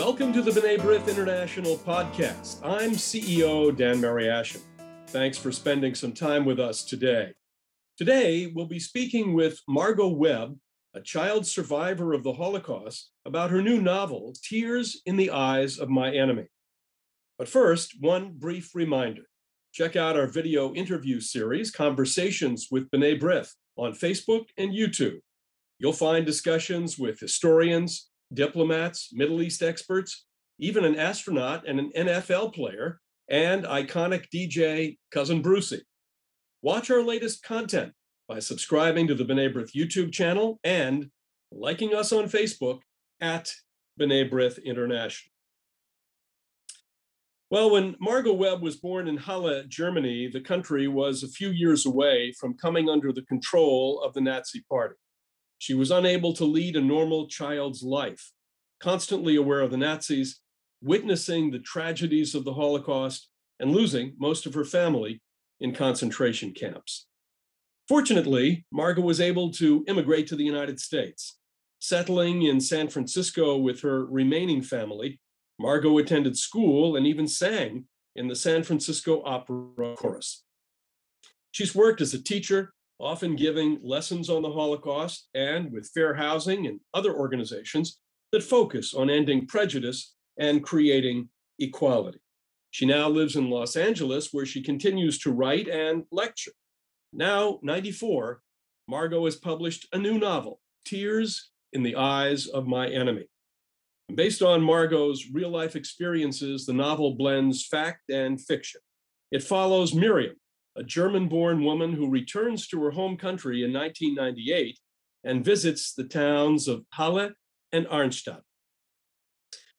Welcome to the B'nai B'rith International podcast. I'm CEO Dan Mariaschin. Thanks for spending some time with us today. Today, we'll be speaking with Margot Webb, a child survivor of the Holocaust, about her new novel, Tears in the Eyes of My Enemy. But first, one brief reminder. Check out our video interview series, Conversations with B'nai B'rith, on Facebook and YouTube. You'll find discussions with historians, diplomats, Middle East experts, even an astronaut and an NFL player, and iconic DJ Cousin Brucey. Watch our latest content by subscribing to the B'nai B'rith YouTube channel and liking us on Facebook at B'nai B'rith International. Well, when Margot Webb was born in Halle, Germany, the country was a few years away from coming under the control of the Nazi Party. She was unable to lead a normal child's life, constantly aware of the Nazis, witnessing the tragedies of the Holocaust, and losing most of her family in concentration camps. Fortunately, Margot was able to immigrate to the United States. Settling in San Francisco with her remaining family, Margot attended school and even sang in the San Francisco Opera Chorus. She's worked as a teacher, often giving lessons on the Holocaust and with fair housing and other organizations that focus on ending prejudice and creating equality. She now lives in Los Angeles, where she continues to write and lecture. Now, 94, Margot has published a new novel, Tears in the Eyes of My Enemy. Based on Margot's real life experiences, the novel blends fact and fiction. It follows Meryam, a German born woman who returns to her home country in 1998 and visits the towns of Halle and Arnstadt.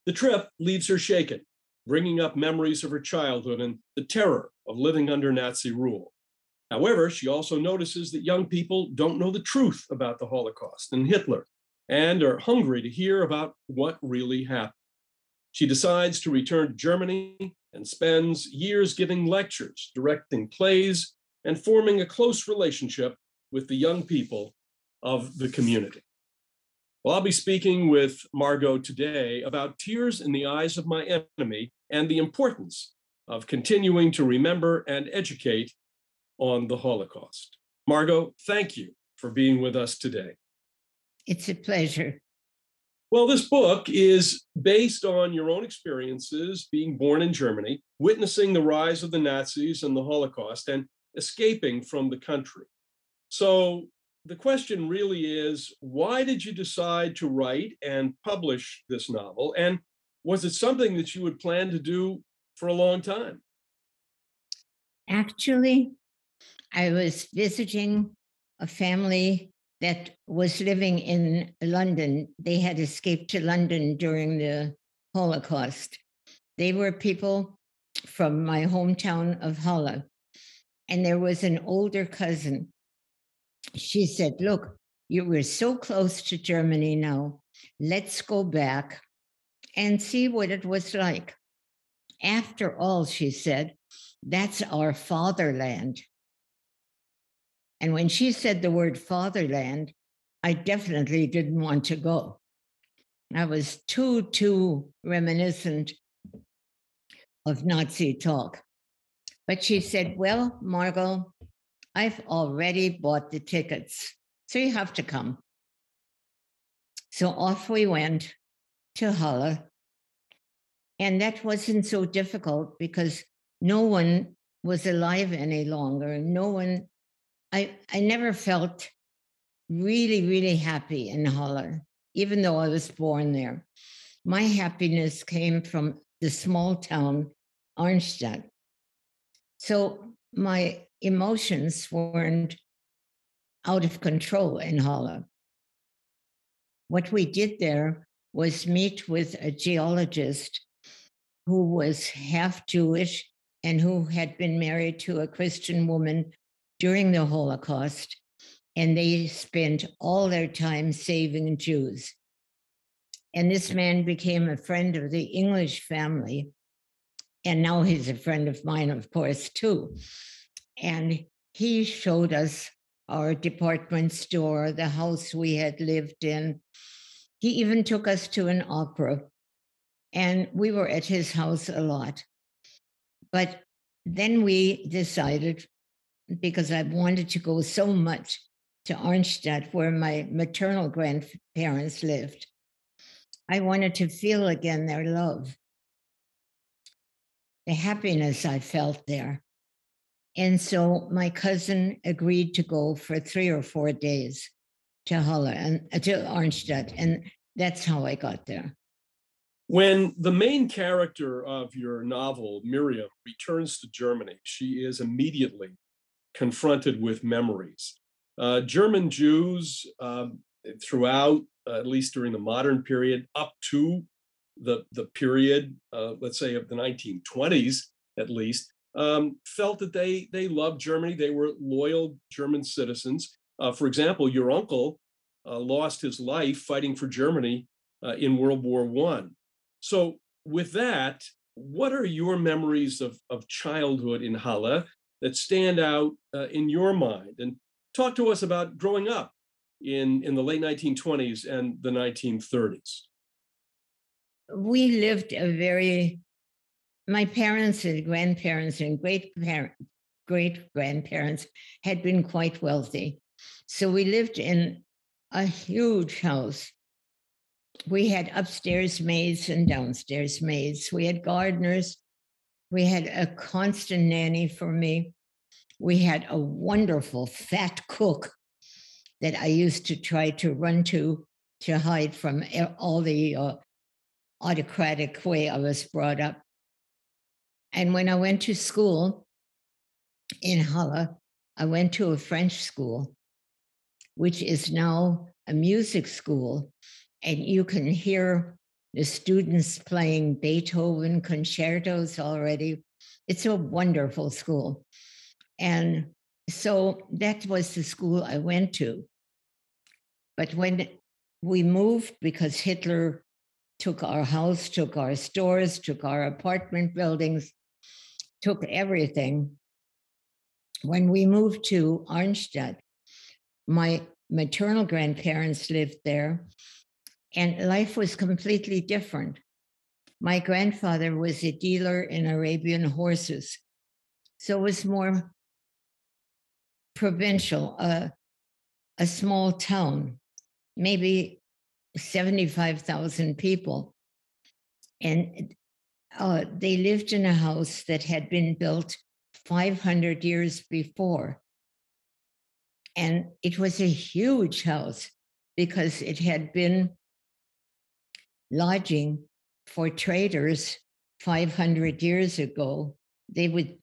The trip leaves her shaken, bringing up memories of her childhood and the terror of living under Nazi rule. However, she also notices that young people don't know the truth about the Holocaust and Hitler and are hungry to hear about what really happened. She decides to return to Germany and spends years giving lectures, directing plays, and forming a close relationship with the young people of the community. Well, I'll be speaking with Margot today about tears in the eyes of my enemy and the importance of continuing to remember and educate on the Holocaust. Margot, thank you for being with us today. It's a pleasure. Well, this book is based on your own experiences being born in Germany, witnessing the rise of the Nazis and the Holocaust, and escaping from the country. So, the question really is why did you decide to write and publish this novel? And was it something that you would plan to do for a long time? Actually, I was visiting a family that was living in London. They had escaped to London during the Holocaust. They were people from my hometown of Halle. And there was an older cousin she said, Look, you were so close to Germany now. Let's go back and see what it was like. After all, she said, that's our fatherland. And when she said the word fatherland, I definitely didn't want to go. I was too, too reminiscent of Nazi talk. But she said, Well, Margot, I've already bought the tickets. So you have to come. So off we went to Halle. And that wasn't so difficult because no one was alive any longer. No one, I, I never felt really, really happy in Halle, even though I was born there. My happiness came from the small town, Arnstadt. So my emotions weren't out of control in Halle. What we did there was meet with a geologist who was half Jewish and who had been married to a Christian woman during the Holocaust. And they spent all their time saving Jews. And this man became a friend of the English family. And now he's a friend of mine, of course, too. And he showed us our department store, the house we had lived in. He even took us to an opera. And we were at his house a lot. But then we decided, because I wanted to go so much to Arnstadt, where my maternal grandparents lived, I wanted to feel again their love, the happiness I felt there. And so my cousin agreed to go for three or four days to Halle and uh, to Arnstadt, and that's how I got there. When the main character of your novel, Meryam, returns to Germany, she is immediately confronted with memories. Uh, German Jews um, throughout, uh, at least during the modern period, up to the, the period, uh, let's say, of the 1920s at least, um, felt that they, they loved Germany. They were loyal German citizens. Uh, for example, your uncle uh, lost his life fighting for Germany uh, in World War One. So, with that, what are your memories of, of childhood in Halle that stand out uh, in your mind? And talk to us about growing up in, in the late 1920s and the 1930s. We lived a very, my parents and grandparents and great great grandparents had been quite wealthy. So we lived in a huge house. We had upstairs maids and downstairs maids. We had gardeners. We had a constant nanny for me. We had a wonderful fat cook that I used to try to run to to hide from all the uh, autocratic way I was brought up. And when I went to school in Halle, I went to a French school which is now a music school. And you can hear the students playing Beethoven concertos already. It's a wonderful school. And so that was the school I went to. But when we moved, because Hitler took our house, took our stores, took our apartment buildings, took everything. When we moved to Arnstadt, my maternal grandparents lived there, and life was completely different. My grandfather was a dealer in Arabian horses, so it was more provincial, uh, a small town, maybe 75,000 people. And uh, they lived in a house that had been built 500 years before. And it was a huge house because it had been lodging for traders 500 years ago. They would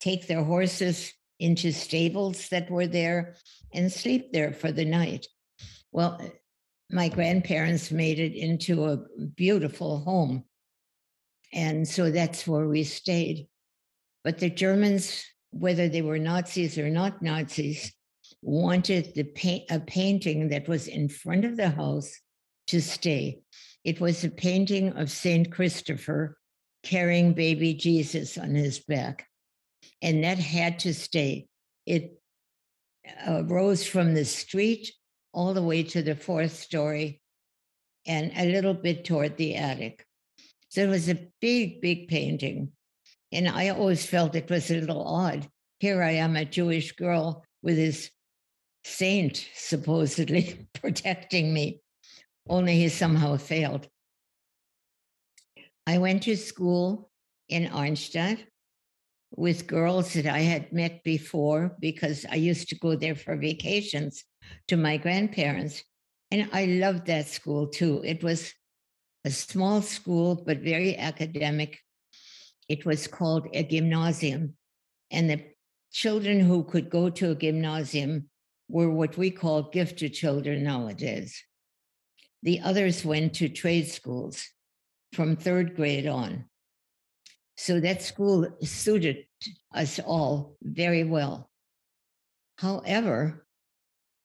take their horses into stables that were there and sleep there for the night. Well, my grandparents made it into a beautiful home. And so that's where we stayed. But the Germans, whether they were Nazis or not Nazis, wanted the paint, a painting that was in front of the house to stay. It was a painting of Saint Christopher carrying baby Jesus on his back, and that had to stay. It uh, rose from the street all the way to the fourth story and a little bit toward the attic. So it was a big, big painting. And I always felt it was a little odd. Here I am, a Jewish girl with this saint supposedly protecting me, only he somehow failed. I went to school in Arnstadt with girls that I had met before because I used to go there for vacations to my grandparents. And I loved that school too. It was a small school, but very academic. It was called a gymnasium. And the children who could go to a gymnasium were what we call gifted children nowadays. The others went to trade schools from third grade on. So that school suited us all very well. However,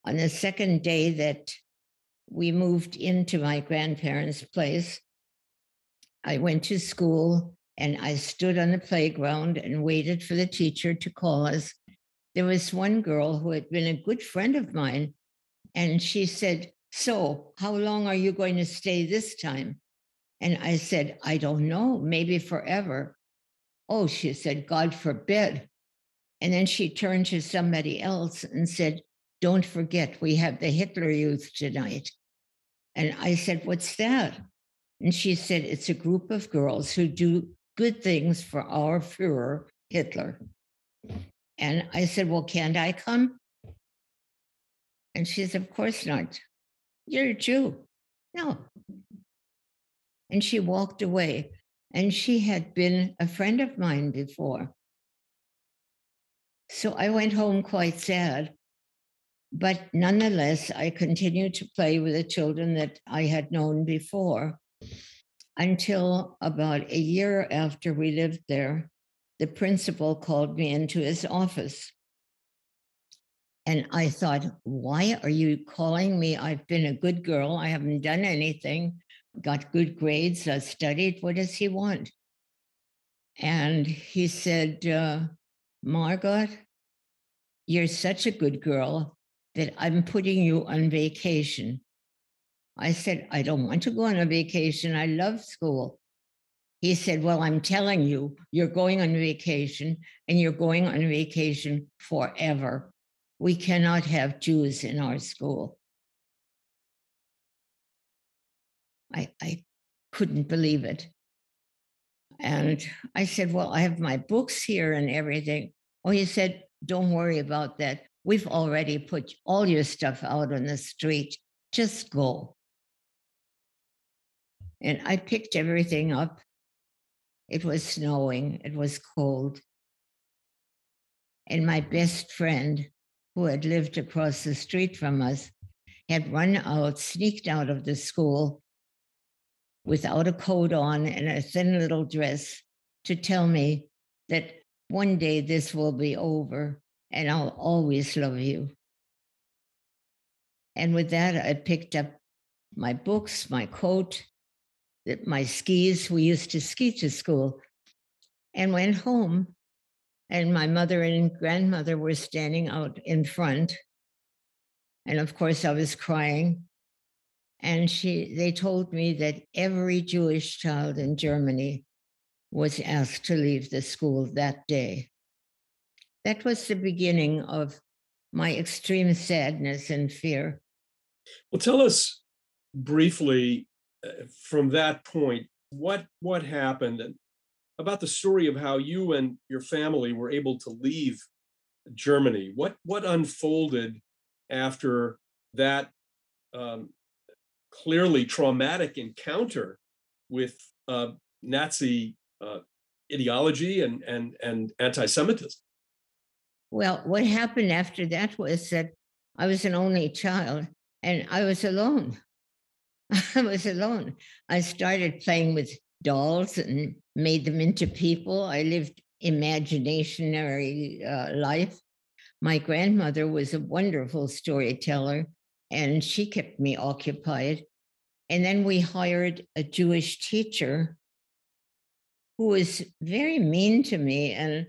on the second day that we moved into my grandparents' place, I went to school and I stood on the playground and waited for the teacher to call us there was one girl who had been a good friend of mine, and she said, So, how long are you going to stay this time? And I said, I don't know, maybe forever. Oh, she said, God forbid. And then she turned to somebody else and said, Don't forget, we have the Hitler Youth tonight. And I said, What's that? And she said, It's a group of girls who do good things for our Fuhrer, Hitler. And I said, Well, can't I come? And she said, Of course not. You're a Jew. No. And she walked away. And she had been a friend of mine before. So I went home quite sad. But nonetheless, I continued to play with the children that I had known before until about a year after we lived there. The principal called me into his office. And I thought, why are you calling me? I've been a good girl. I haven't done anything, got good grades, I studied. What does he want? And he said, uh, Margot, you're such a good girl that I'm putting you on vacation. I said, I don't want to go on a vacation. I love school. He said, Well, I'm telling you, you're going on vacation and you're going on vacation forever. We cannot have Jews in our school. I, I couldn't believe it. And I said, Well, I have my books here and everything. Oh, he said, Don't worry about that. We've already put all your stuff out on the street. Just go. And I picked everything up. It was snowing, it was cold. And my best friend, who had lived across the street from us, had run out, sneaked out of the school without a coat on and a thin little dress to tell me that one day this will be over and I'll always love you. And with that, I picked up my books, my coat, my skis. We used to ski to school and went home. And my mother and grandmother were standing out in front. And of course, I was crying. And she, they told me that every Jewish child in Germany was asked to leave the school that day that was the beginning of my extreme sadness and fear. Well, tell us briefly uh, from that point what what happened and about the story of how you and your family were able to leave Germany. What what unfolded after that um, clearly traumatic encounter with uh, Nazi uh, ideology and and and anti-Semitism? Well, what happened after that was that I was an only child and I was alone. I was alone. I started playing with dolls and made them into people. I lived imaginary uh, life. My grandmother was a wonderful storyteller and she kept me occupied. And then we hired a Jewish teacher who was very mean to me and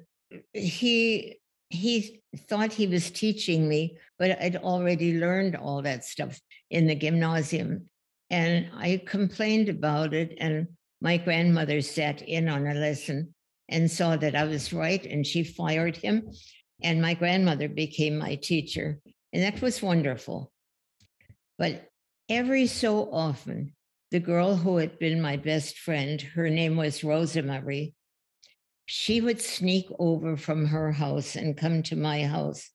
he he thought he was teaching me, but I'd already learned all that stuff in the gymnasium. And I complained about it. And my grandmother sat in on a lesson and saw that I was right. And she fired him. And my grandmother became my teacher. And that was wonderful. But every so often, the girl who had been my best friend, her name was Rosa Marie, she would sneak over from her house and come to my house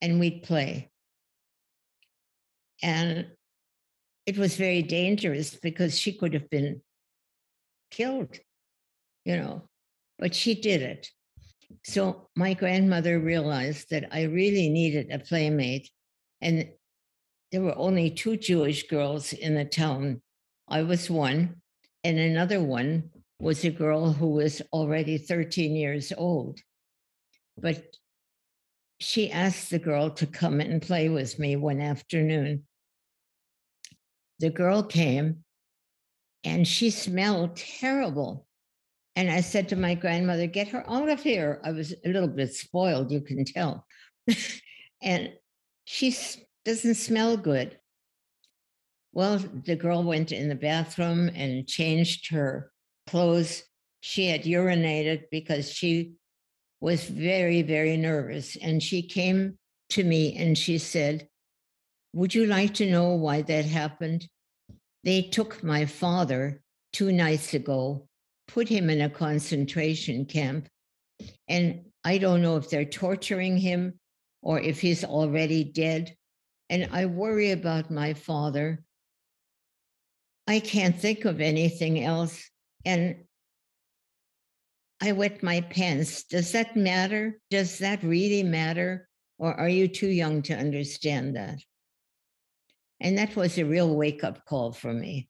and we'd play. And it was very dangerous because she could have been killed, you know, but she did it. So my grandmother realized that I really needed a playmate. And there were only two Jewish girls in the town. I was one, and another one was a girl who was already 13 years old. But she asked the girl to come and play with me one afternoon. The girl came and she smelled terrible. And I said to my grandmother, Get her out of here. I was a little bit spoiled, you can tell. and she doesn't smell good. Well, the girl went in the bathroom and changed her clothes. She had urinated because she was very, very nervous. And she came to me and she said, Would you like to know why that happened? They took my father two nights ago, put him in a concentration camp, and I don't know if they're torturing him or if he's already dead. And I worry about my father. I can't think of anything else. And I wet my pants. Does that matter? Does that really matter? Or are you too young to understand that? And that was a real wake up call for me.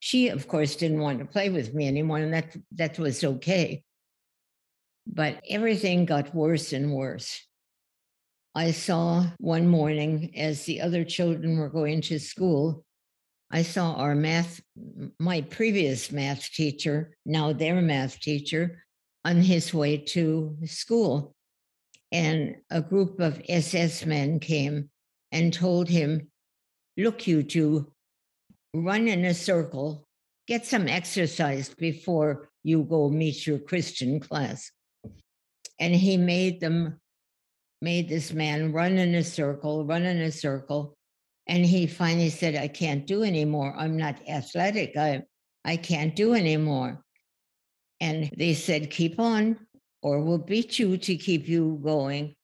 She, of course, didn't want to play with me anymore, and that, that was okay. But everything got worse and worse. I saw one morning as the other children were going to school, I saw our math, my previous math teacher, now their math teacher, on his way to school. And a group of SS men came and told him, Look, you to run in a circle, get some exercise before you go meet your Christian class. And he made them, made this man run in a circle, run in a circle. And he finally said, I can't do anymore. I'm not athletic. I, I can't do anymore. And they said, Keep on, or we'll beat you to keep you going.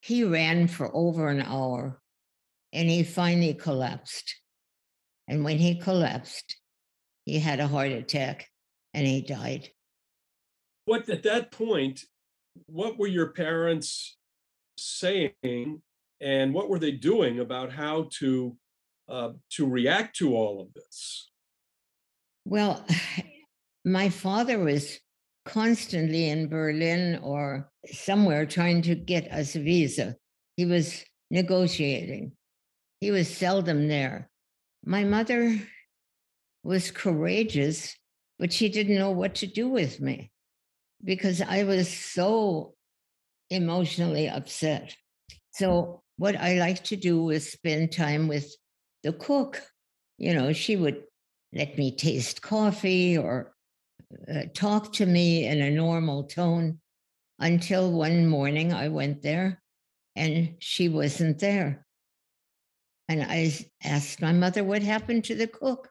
He ran for over an hour and he finally collapsed. And when he collapsed, he had a heart attack and he died. What at that point, what were your parents saying and what were they doing about how to uh, to react to all of this? Well, my father was constantly in Berlin or somewhere trying to get us a visa. He was negotiating. He was seldom there. My mother was courageous, but she didn't know what to do with me because I was so emotionally upset. So, what I like to do was spend time with the cook. You know, she would let me taste coffee or uh, talk to me in a normal tone until one morning I went there and she wasn't there. And I asked my mother what happened to the cook.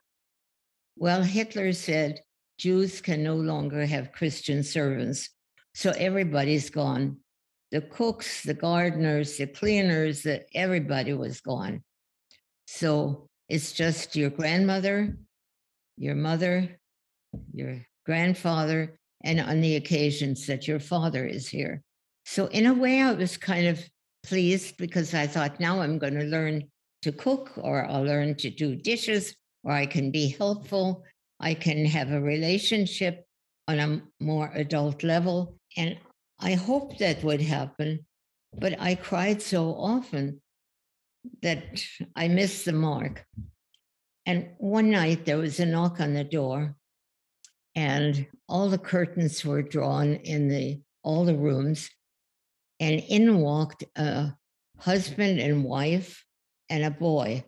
Well, Hitler said Jews can no longer have Christian servants. So everybody's gone. The cooks, the gardeners, the cleaners, the, everybody was gone. So it's just your grandmother, your mother, your grandfather, and on the occasions that your father is here. So, in a way, I was kind of pleased because I thought now I'm going to learn to cook or I'll learn to do dishes or I can be helpful. I can have a relationship on a more adult level. And I hope that would happen. But I cried so often that I missed the mark. And one night there was a knock on the door, and all the curtains were drawn in the all the rooms, and in walked a husband and wife and a boy.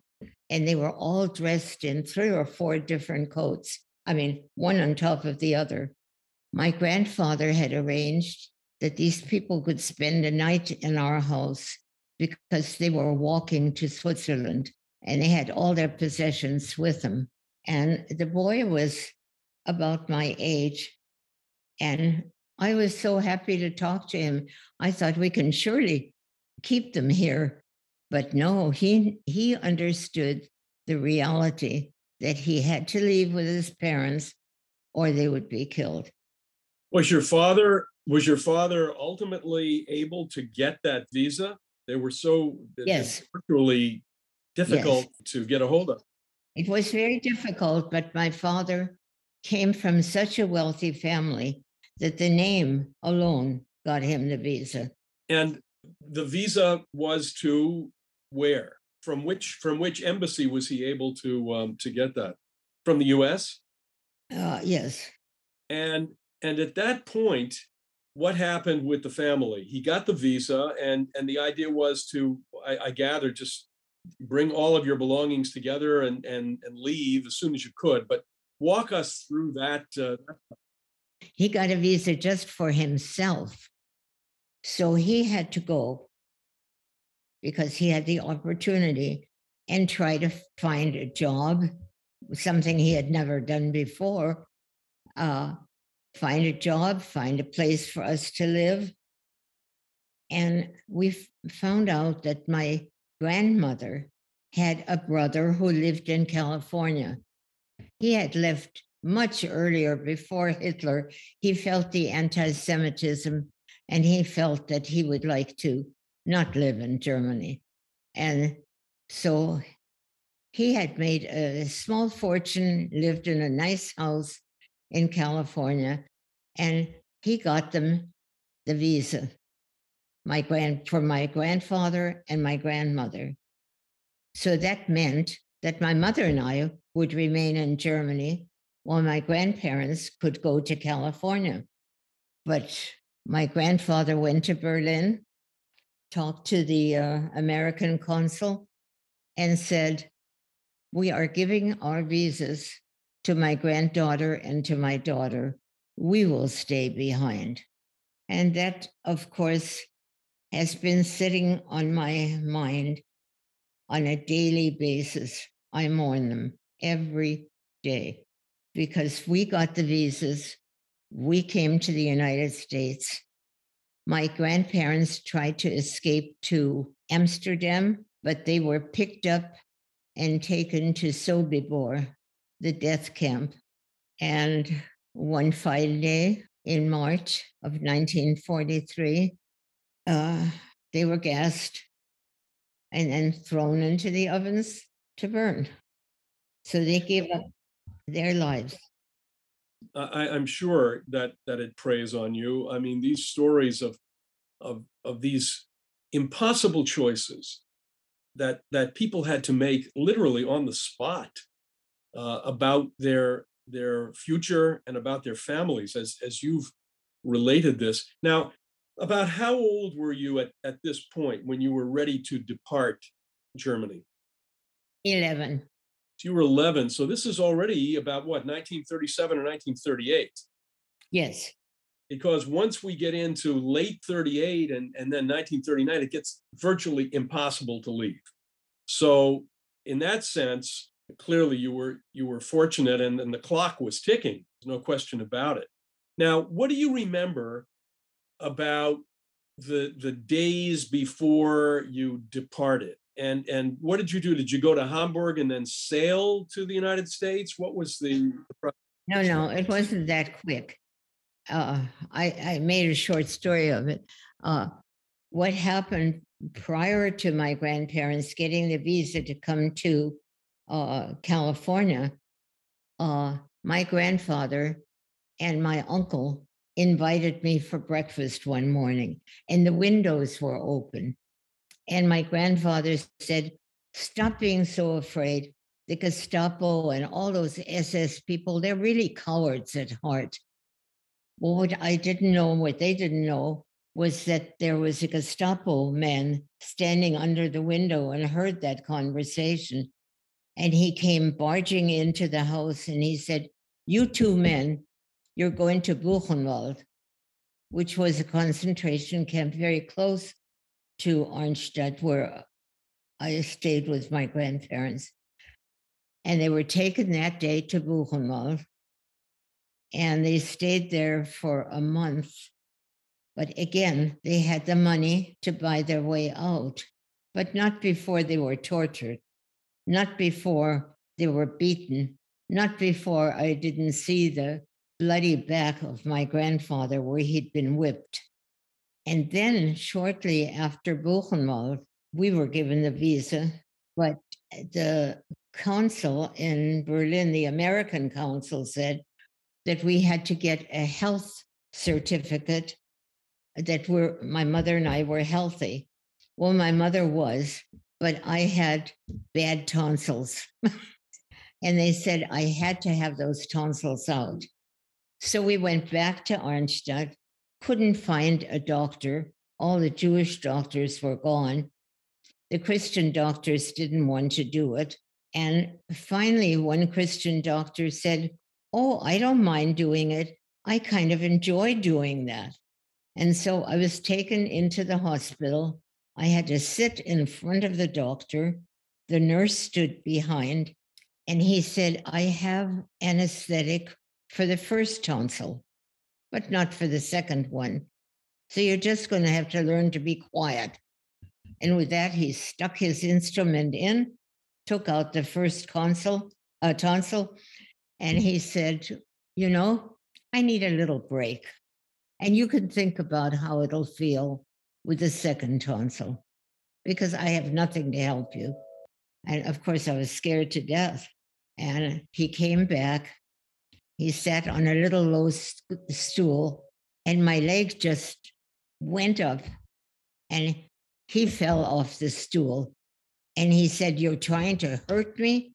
And they were all dressed in three or four different coats. I mean, one on top of the other. My grandfather had arranged that these people could spend a night in our house because they were walking to Switzerland and they had all their possessions with them. And the boy was about my age. And I was so happy to talk to him. I thought we can surely keep them here but no, he he understood the reality that he had to leave with his parents or they would be killed. Was your father was your father ultimately able to get that visa? They were so yes. virtually difficult yes. to get a hold of. It was very difficult, but my father came from such a wealthy family that the name alone got him the visa. And the visa was to where? From which from which embassy was he able to um, to get that? From the U.S. Uh, yes. And and at that point, what happened with the family? He got the visa, and and the idea was to, I, I gather, just bring all of your belongings together and and and leave as soon as you could. But walk us through that. Uh, he got a visa just for himself. So he had to go because he had the opportunity and try to find a job, something he had never done before. Uh, find a job, find a place for us to live. And we found out that my grandmother had a brother who lived in California. He had left much earlier before Hitler. He felt the anti Semitism and he felt that he would like to not live in Germany. And so he had made a small fortune, lived in a nice house in California, and he got them the visa. My grand for my grandfather and my grandmother. So that meant that my mother and I would remain in Germany while my grandparents could go to California. But my grandfather went to Berlin, talked to the uh, American consul, and said, We are giving our visas to my granddaughter and to my daughter. We will stay behind. And that, of course, has been sitting on my mind on a daily basis. I mourn them every day because we got the visas. We came to the United States. My grandparents tried to escape to Amsterdam, but they were picked up and taken to Sobibor, the death camp. And one fine day in March of 1943, uh, they were gassed and then thrown into the ovens to burn. So they gave up their lives. I, I'm sure that that it preys on you. I mean, these stories of of of these impossible choices that that people had to make literally on the spot uh, about their their future and about their families, as as you've related this. Now, about how old were you at, at this point when you were ready to depart Germany? 11. You were 11. So this is already about what, 1937 or 1938? Yes. Because once we get into late 38 and, and then 1939, it gets virtually impossible to leave. So in that sense, clearly you were you were fortunate and, and the clock was ticking. There's no question about it. Now, what do you remember about the the days before you departed? And and what did you do? Did you go to Hamburg and then sail to the United States? What was the, no, no, it wasn't that quick. Uh, I, I made a short story of it. Uh, what happened prior to my grandparents getting the visa to come to uh, California? Uh, my grandfather and my uncle invited me for breakfast one morning, and the windows were open. And my grandfather said, Stop being so afraid. The Gestapo and all those SS people, they're really cowards at heart. Well, what I didn't know, what they didn't know, was that there was a Gestapo man standing under the window and heard that conversation. And he came barging into the house and he said, You two men, you're going to Buchenwald, which was a concentration camp very close to Arnstadt, where I stayed with my grandparents. And they were taken that day to Buchenwald. And they stayed there for a month. But again, they had the money to buy their way out, but not before they were tortured, not before they were beaten, not before I didn't see the bloody back of my grandfather where he'd been whipped. And then shortly after Buchenwald, we were given the visa, but uh, the consul in Berlin, the American consul, said that we had to get a health certificate uh, that we're, my mother and I were healthy. Well, my mother was, but I had bad tonsils. and they said I had to have those tonsils out. So we went back to Arnstadt, couldn't find a doctor. All the Jewish doctors were gone. the Christian doctors didn't want to do it. And finally, one Christian doctor said, Oh, I don't mind doing it. I kind of enjoy doing that. And so I was taken into the hospital. I had to sit in front of the doctor. The nurse stood behind, and he said, I have anesthetic for the first tonsil, but not for the second one. So you're just going to have to learn to be quiet. And with that, he stuck his instrument in, took out the first consul, uh, tonsil, and he said, You know, I need a little break. And you can think about how it'll feel with the second tonsil, because I have nothing to help you. And of course, I was scared to death. And he came back. He sat on a little low st- stool, and my leg just went up, and he fell off the stool. And he said, You're trying to hurt me?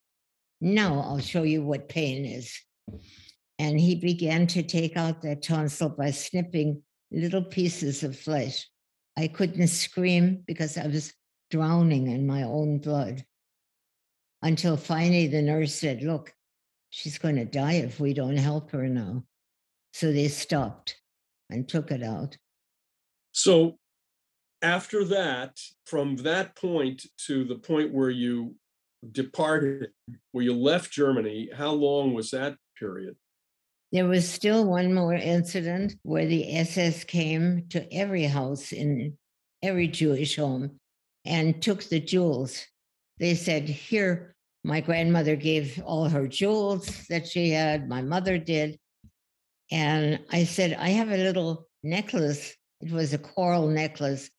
No, I'll show you what pain is. And he began to take out that tonsil by snipping little pieces of flesh. I couldn't scream because I was drowning in my own blood. Until finally the nurse said, Look, she's going to die if we don't help her now. So they stopped and took it out. So after that, from that point to the point where you departed, where you left Germany, how long was that period? There was still one more incident where the SS came to every house in every Jewish home and took the jewels. They said, Here, my grandmother gave all her jewels that she had, my mother did. And I said, I have a little necklace. It was a coral necklace.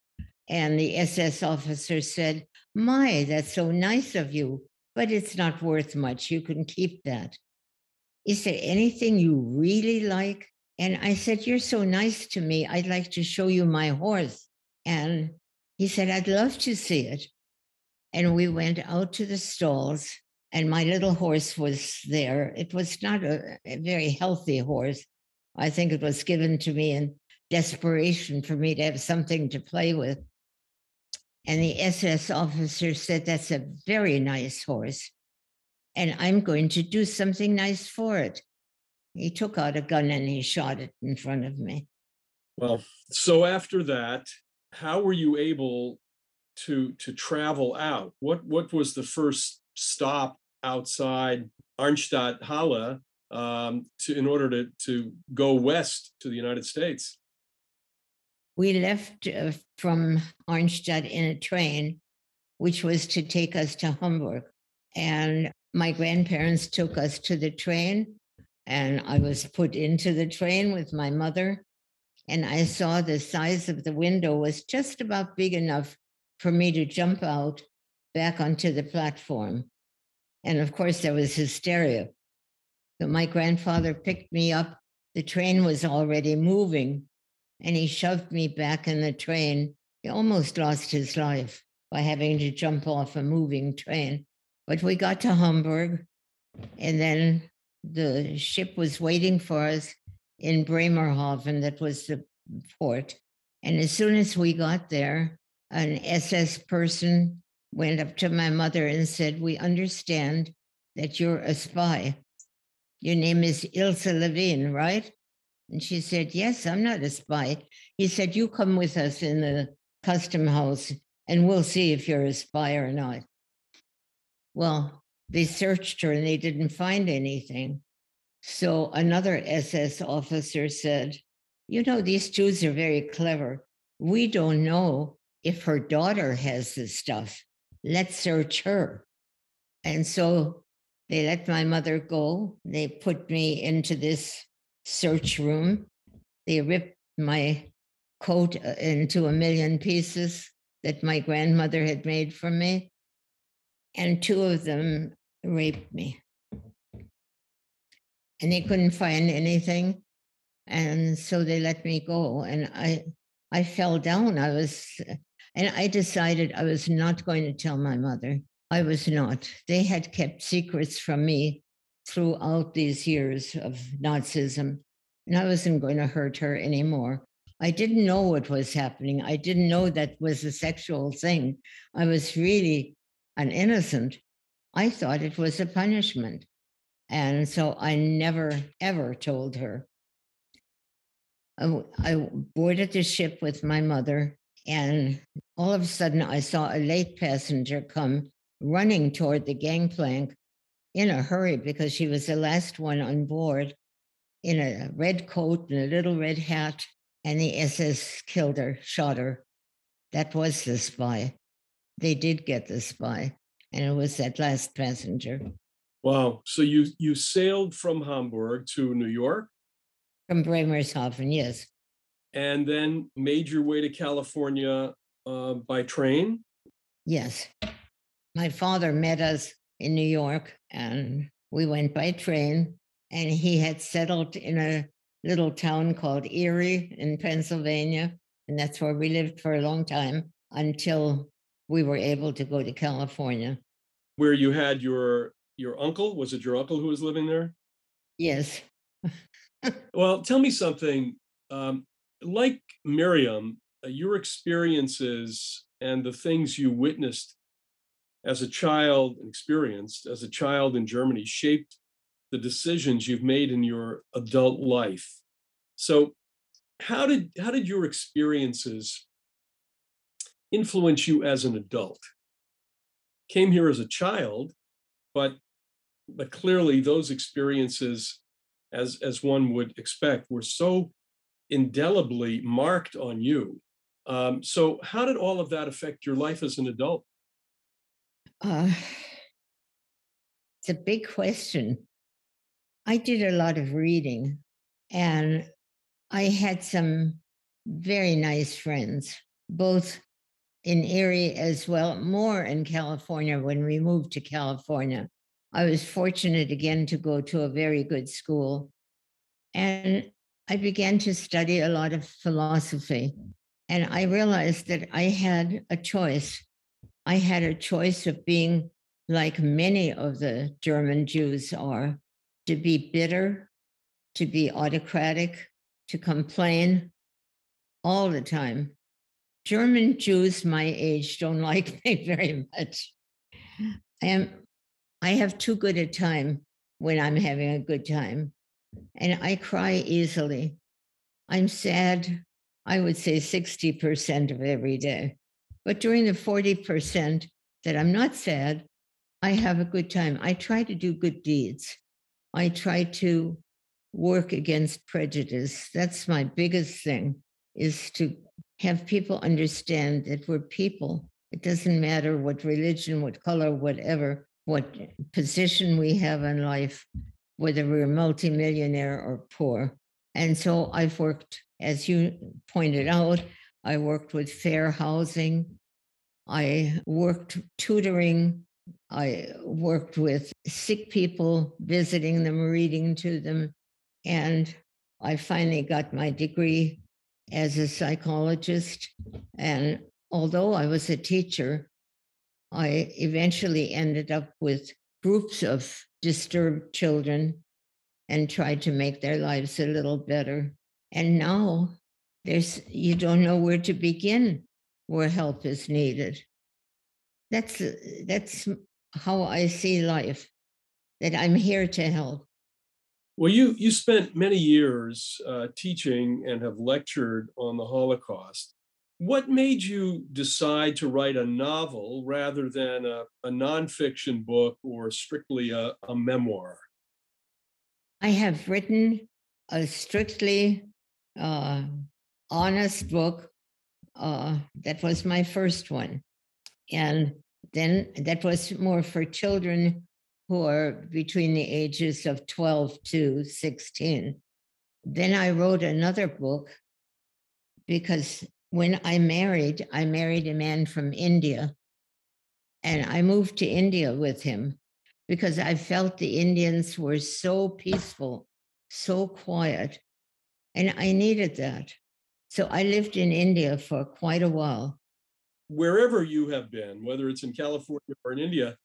And the SS officer said, My, that's so nice of you, but it's not worth much. You can keep that. Is there anything you really like? And I said, You're so nice to me. I'd like to show you my horse. And he said, I'd love to see it. And we went out to the stalls, and my little horse was there. It was not a, a very healthy horse. I think it was given to me in desperation for me to have something to play with. And the SS officer said, That's a very nice horse. And I'm going to do something nice for it. He took out a gun and he shot it in front of me. Well, so after that, how were you able to to travel out? What what was the first stop outside Arnstadt Halle um, to in order to to go west to the United States? We left uh, from Arnstadt in a train, which was to take us to Hamburg. And my grandparents took us to the train, and I was put into the train with my mother. And I saw the size of the window was just about big enough for me to jump out back onto the platform. And of course, there was hysteria. So my grandfather picked me up. The train was already moving, and he shoved me back in the train. He almost lost his life by having to jump off a moving train. But we got to Hamburg, and then the ship was waiting for us in Bremerhaven, that was the port. And as soon as we got there, an SS person went up to my mother and said, We understand that you're a spy. Your name is Ilse Levine, right? And she said, Yes, I'm not a spy. He said, You come with us in the custom house and we'll see if you're a spy or not. Well, they searched her and they didn't find anything. So another SS officer said, You know, these Jews are very clever. We don't know if her daughter has this stuff. Let's search her. And so they let my mother go. They put me into this search room. They ripped my coat uh, into a million pieces that my grandmother had made for me. And two of them raped me. And they couldn't find anything. And so they let me go. And I I fell down. I was and I decided I was not going to tell my mother. I was not. They had kept secrets from me throughout these years of Nazism, and I wasn't going to hurt her anymore. I didn't know what was happening. I didn't know that was a sexual thing. I was really an innocent. I thought it was a punishment. And so I never, ever told her. I boarded the ship with my mother, and all of a sudden I saw a late passenger come running toward the gangplank in a hurry because she was the last one on board in a red coat and a little red hat. And the SS killed her, shot her. That was the spy. They did get the spy, and it was that last passenger Wow. So you you sailed from Hamburg to New York from Bremerhaven. Yes, and then made your way to California uh, by train. yes. My father met us in New York, and we went by train. And he had settled in a little town called Erie in Pennsylvania, and that's where we lived for a long time until we were able to go to California. where you had your your uncle was it your uncle who was living there Yes. well tell me something um, like Meryam Uh, your experiences and the things you witnessed as a child and experienced as a child in germany shaped the decisions you've made in your adult life. So how did how did your experiences influence you as an adult? Came here as a child but but clearly those experiences as as one would expect were so indelibly marked on you um, so how did all of that affect your life as an adult Uh, it's a big question. I did a lot of reading and I had some very nice friends, both in Erie as well, more in California when we moved to California. I was fortunate again to go to a very good school. And I began to study a lot of philosophy. And I realized that I had a choice. I had a choice of being like many of the German Jews are to be bitter, to be autocratic, to complain all the time. German Jews my age don't like me very much. I am I have too good a time when I'm having a good time. And I cry easily. I'm sad, I would say 60% of every day. But during the 40% that I'm not sad, I have a good time. I try to do good deeds. I try to work against prejudice. That's my biggest thing is to have people understand that we're people. It doesn't matter what religion, what color, whatever, what position we have in life, whether we're multimillionaire or poor. And so I've worked, as you pointed out, I worked with fair housing. I worked tutoring. I worked with sick people, visiting them, reading to them. And I finally got my degree as a psychologist. And although I was a teacher, I eventually ended up with groups of disturbed children and tried to make their lives a little better. And now there's you don't know where to begin where help is needed. That's that's how I see life. That I'm here to help. well you you spent many years uh, teaching and have lectured on the holocaust what made you decide to write a novel rather than a, a nonfiction book or strictly a, a memoir I have written a strictly uh, honest book. Uh, that was my first one. And then that was more for children who are between the ages of 12 to 16. Then I wrote another book because when I married, I married a man from India. And I moved to India with him because I felt the Indians were so peaceful, so quiet. And I needed that. So I lived in India for quite a while. wherever you have been, whether it's in California or in India,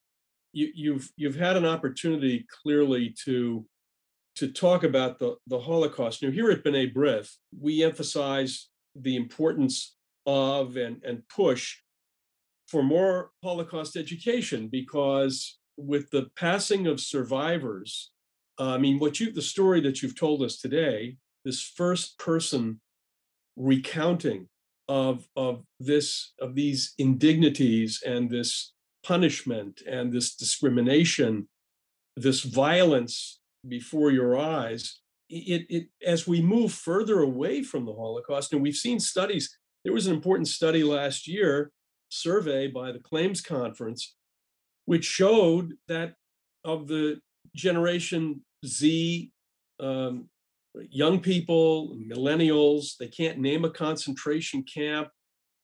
you, you've you've had an opportunity clearly to to talk about the, the Holocaust. Now, here at B'nai B'rith, we emphasize the importance of and, and push for more Holocaust education because with the passing of survivors, uh, I mean, what you the story that you've told us today, this first person recounting of of this of these indignities and this punishment and this discrimination, this violence before your eyes. It, it as we move further away from the Holocaust, and we've seen studies. There was an important study last year, survey by the Claims Conference, which showed that of the generation Z, um, young people, millennials, they can't name a concentration camp.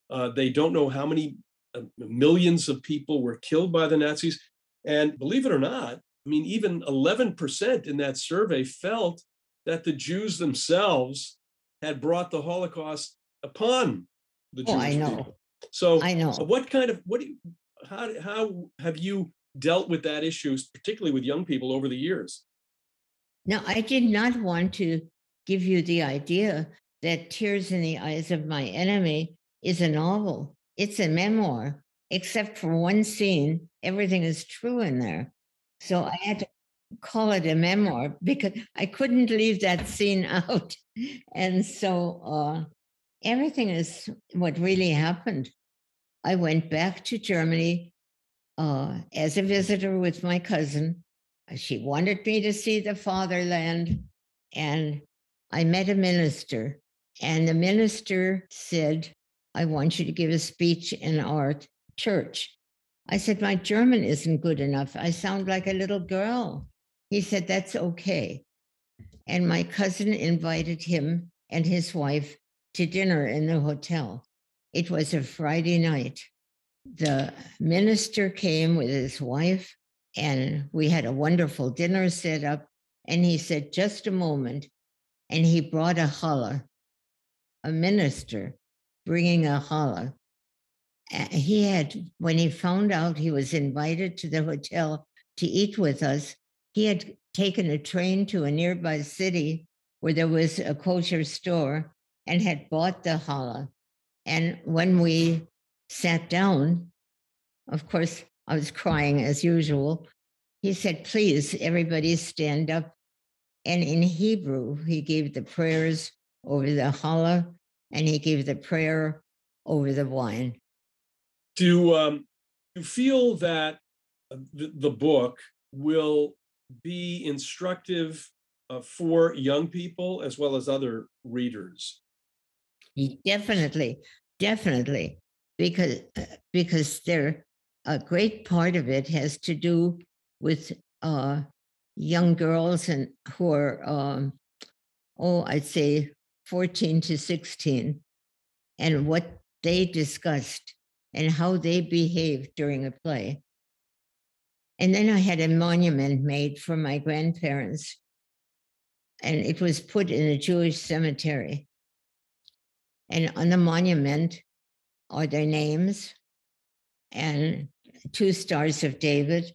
Uh, they don't know how many uh, millions of people were killed by the Nazis. And believe it or not, I mean, even 11% in that survey felt that the Jews themselves had brought the Holocaust upon the Jews. Oh, I know. people. So, I know. what kind of what do you, how how have you dealt with that issue, particularly with young people over the years? No, I did not want to give you the idea that Tears in the Eyes of My Enemy is a novel. It's a memoir, except for one scene. Everything is true in there. So I had to call it a memoir because I couldn't leave that scene out. And so uh, everything is what really happened. I went back to Germany uh, as a visitor with my cousin. Uh, She wanted me to see the fatherland, and I met a minister. And the minister said, I want you to give a speech in our church. I said, My German isn't good enough. I sound like a little girl. He said, That's okay. And my cousin invited him and his wife to dinner in the hotel. It was a Friday night. The minister came with his wife, and we had a wonderful dinner set up. And he said, Just a moment. And he brought a challah, a minister bringing a challah. He had, when he found out he was invited to the hotel to eat with us, he had taken a train to a nearby city where there was a kosher store and had bought the challah. And when we sat down, of course, I was crying as usual. He said, Please, everybody stand up. And in Hebrew, he gave the prayers over the challah and he gave the prayer over the wine. Do um, you feel that uh, the, the book will be instructive uh, for young people as well as other readers? Definitely, definitely, because uh, because there a great part of it has to do with uh, young girls and who are um, oh I'd say fourteen to sixteen, and what they discussed and how they behaved during a play. And then I had a monument made for my grandparents, and it was put in a Jewish cemetery. And on the monument are their names and two stars of David.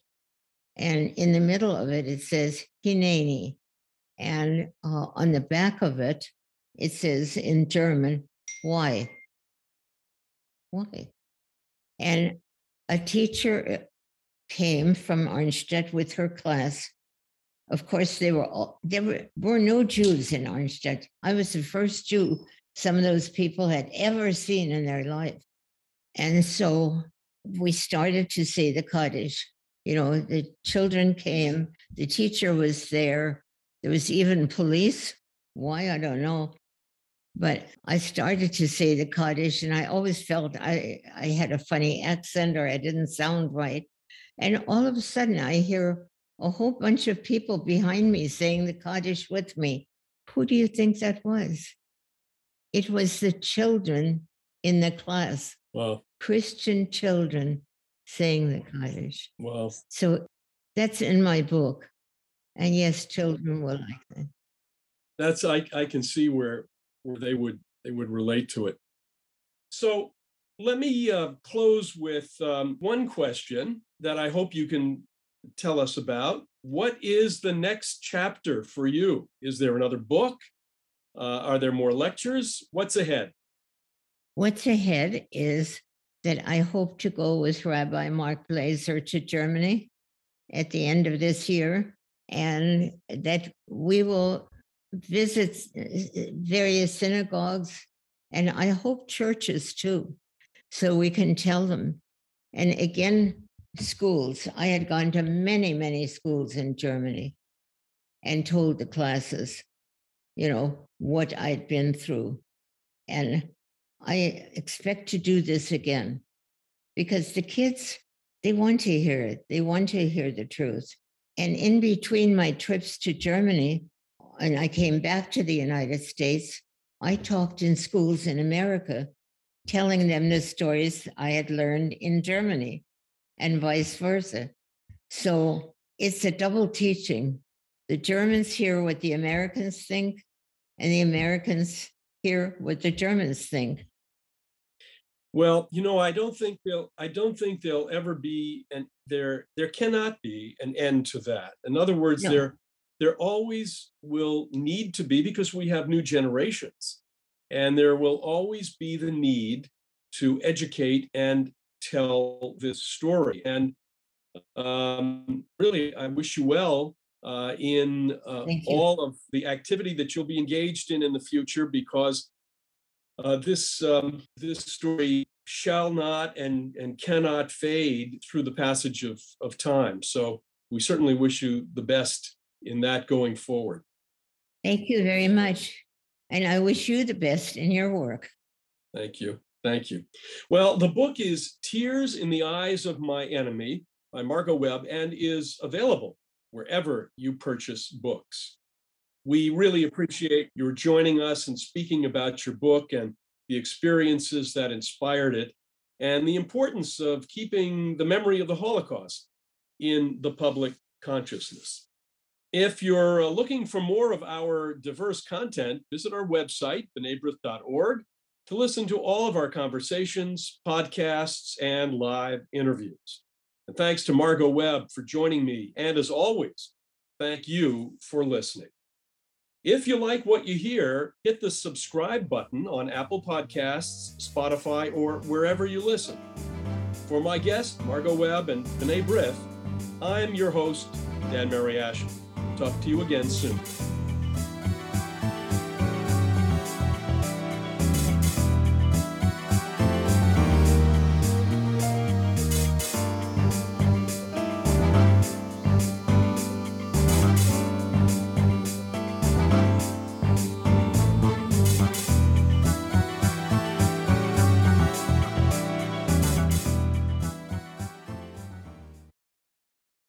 And in the middle of it, it says Hineni. And uh, on the back of it, it says in German, why? Why? And a teacher uh, came from Arnstadt with her class. Of course, they were all, there were, were no Jews in Arnstadt. I was the first Jew some of those people had ever seen in their life. And so we started to say the Kaddish. You know, the children came, the teacher was there, there was even police. Why? I don't know. But I started to say the Kaddish, and I always felt I, I had a funny accent or I didn't sound right. And all of a sudden, I hear a whole bunch of people behind me saying the Kaddish with me. Who do you think that was? It was the children in the class, Wow, Christian children saying the Kaddish. wow. So that's in my book. And yes, children will like that. That's I I can see where where they would they would relate to it. So let me uh, close with um, one question that I hope you can tell us about. What is the next chapter for you? Is there another book? Uh, are there more lectures? What's ahead? what's ahead is that I hope to go with Rabbi Mark Blazer to Germany at the end of this year, and that we will visit uh, various synagogues and I hope churches too, so we can tell them. And again, schools. I had gone to many, many schools in Germany and told the classes, you know, what I'd been through. And I expect to do this again because the kids, they want to hear it. They want to hear the truth. And in between my trips to Germany, and I came back to the United States, I talked in schools in America, telling them the stories I had learned in Germany and vice versa. So it's a double teaching. The Germans hear what the Americans think, and the Americans hear what the Germans think. Well, you know, I don't think they'll. I don't think they'll ever be, and there there cannot be an end to that. In other words, no. there there always will need to be because we have new generations, and there will always be the need to educate and tell this story. And um, really, I wish you well uh, in uh, all of the activity that you'll be engaged in in the future because uh, this um, this story shall not and and cannot fade through the passage of of time. So we certainly wish you the best in that going forward. Thank you very much, and I wish you the best in your work. Thank you. Thank you. Well, the book is Tears in the Eyes of My Enemy by Margot Webb and is available wherever you purchase books. We really appreciate your joining us and speaking about your book and the experiences that inspired it and the importance of keeping the memory of the Holocaust in the public consciousness. If you're uh, looking for more of our diverse content, visit our website, b'nai to listen to all of our conversations, podcasts, and live interviews. And thanks to Margot Webb for joining me. And as always, thank you for listening. If you like what you hear, hit the subscribe button on Apple Podcasts, Spotify, or wherever you listen. For my guest, Margot Webb and B'nai B'rith, I'm your host, Dan Mariaschin. Talk to you again soon.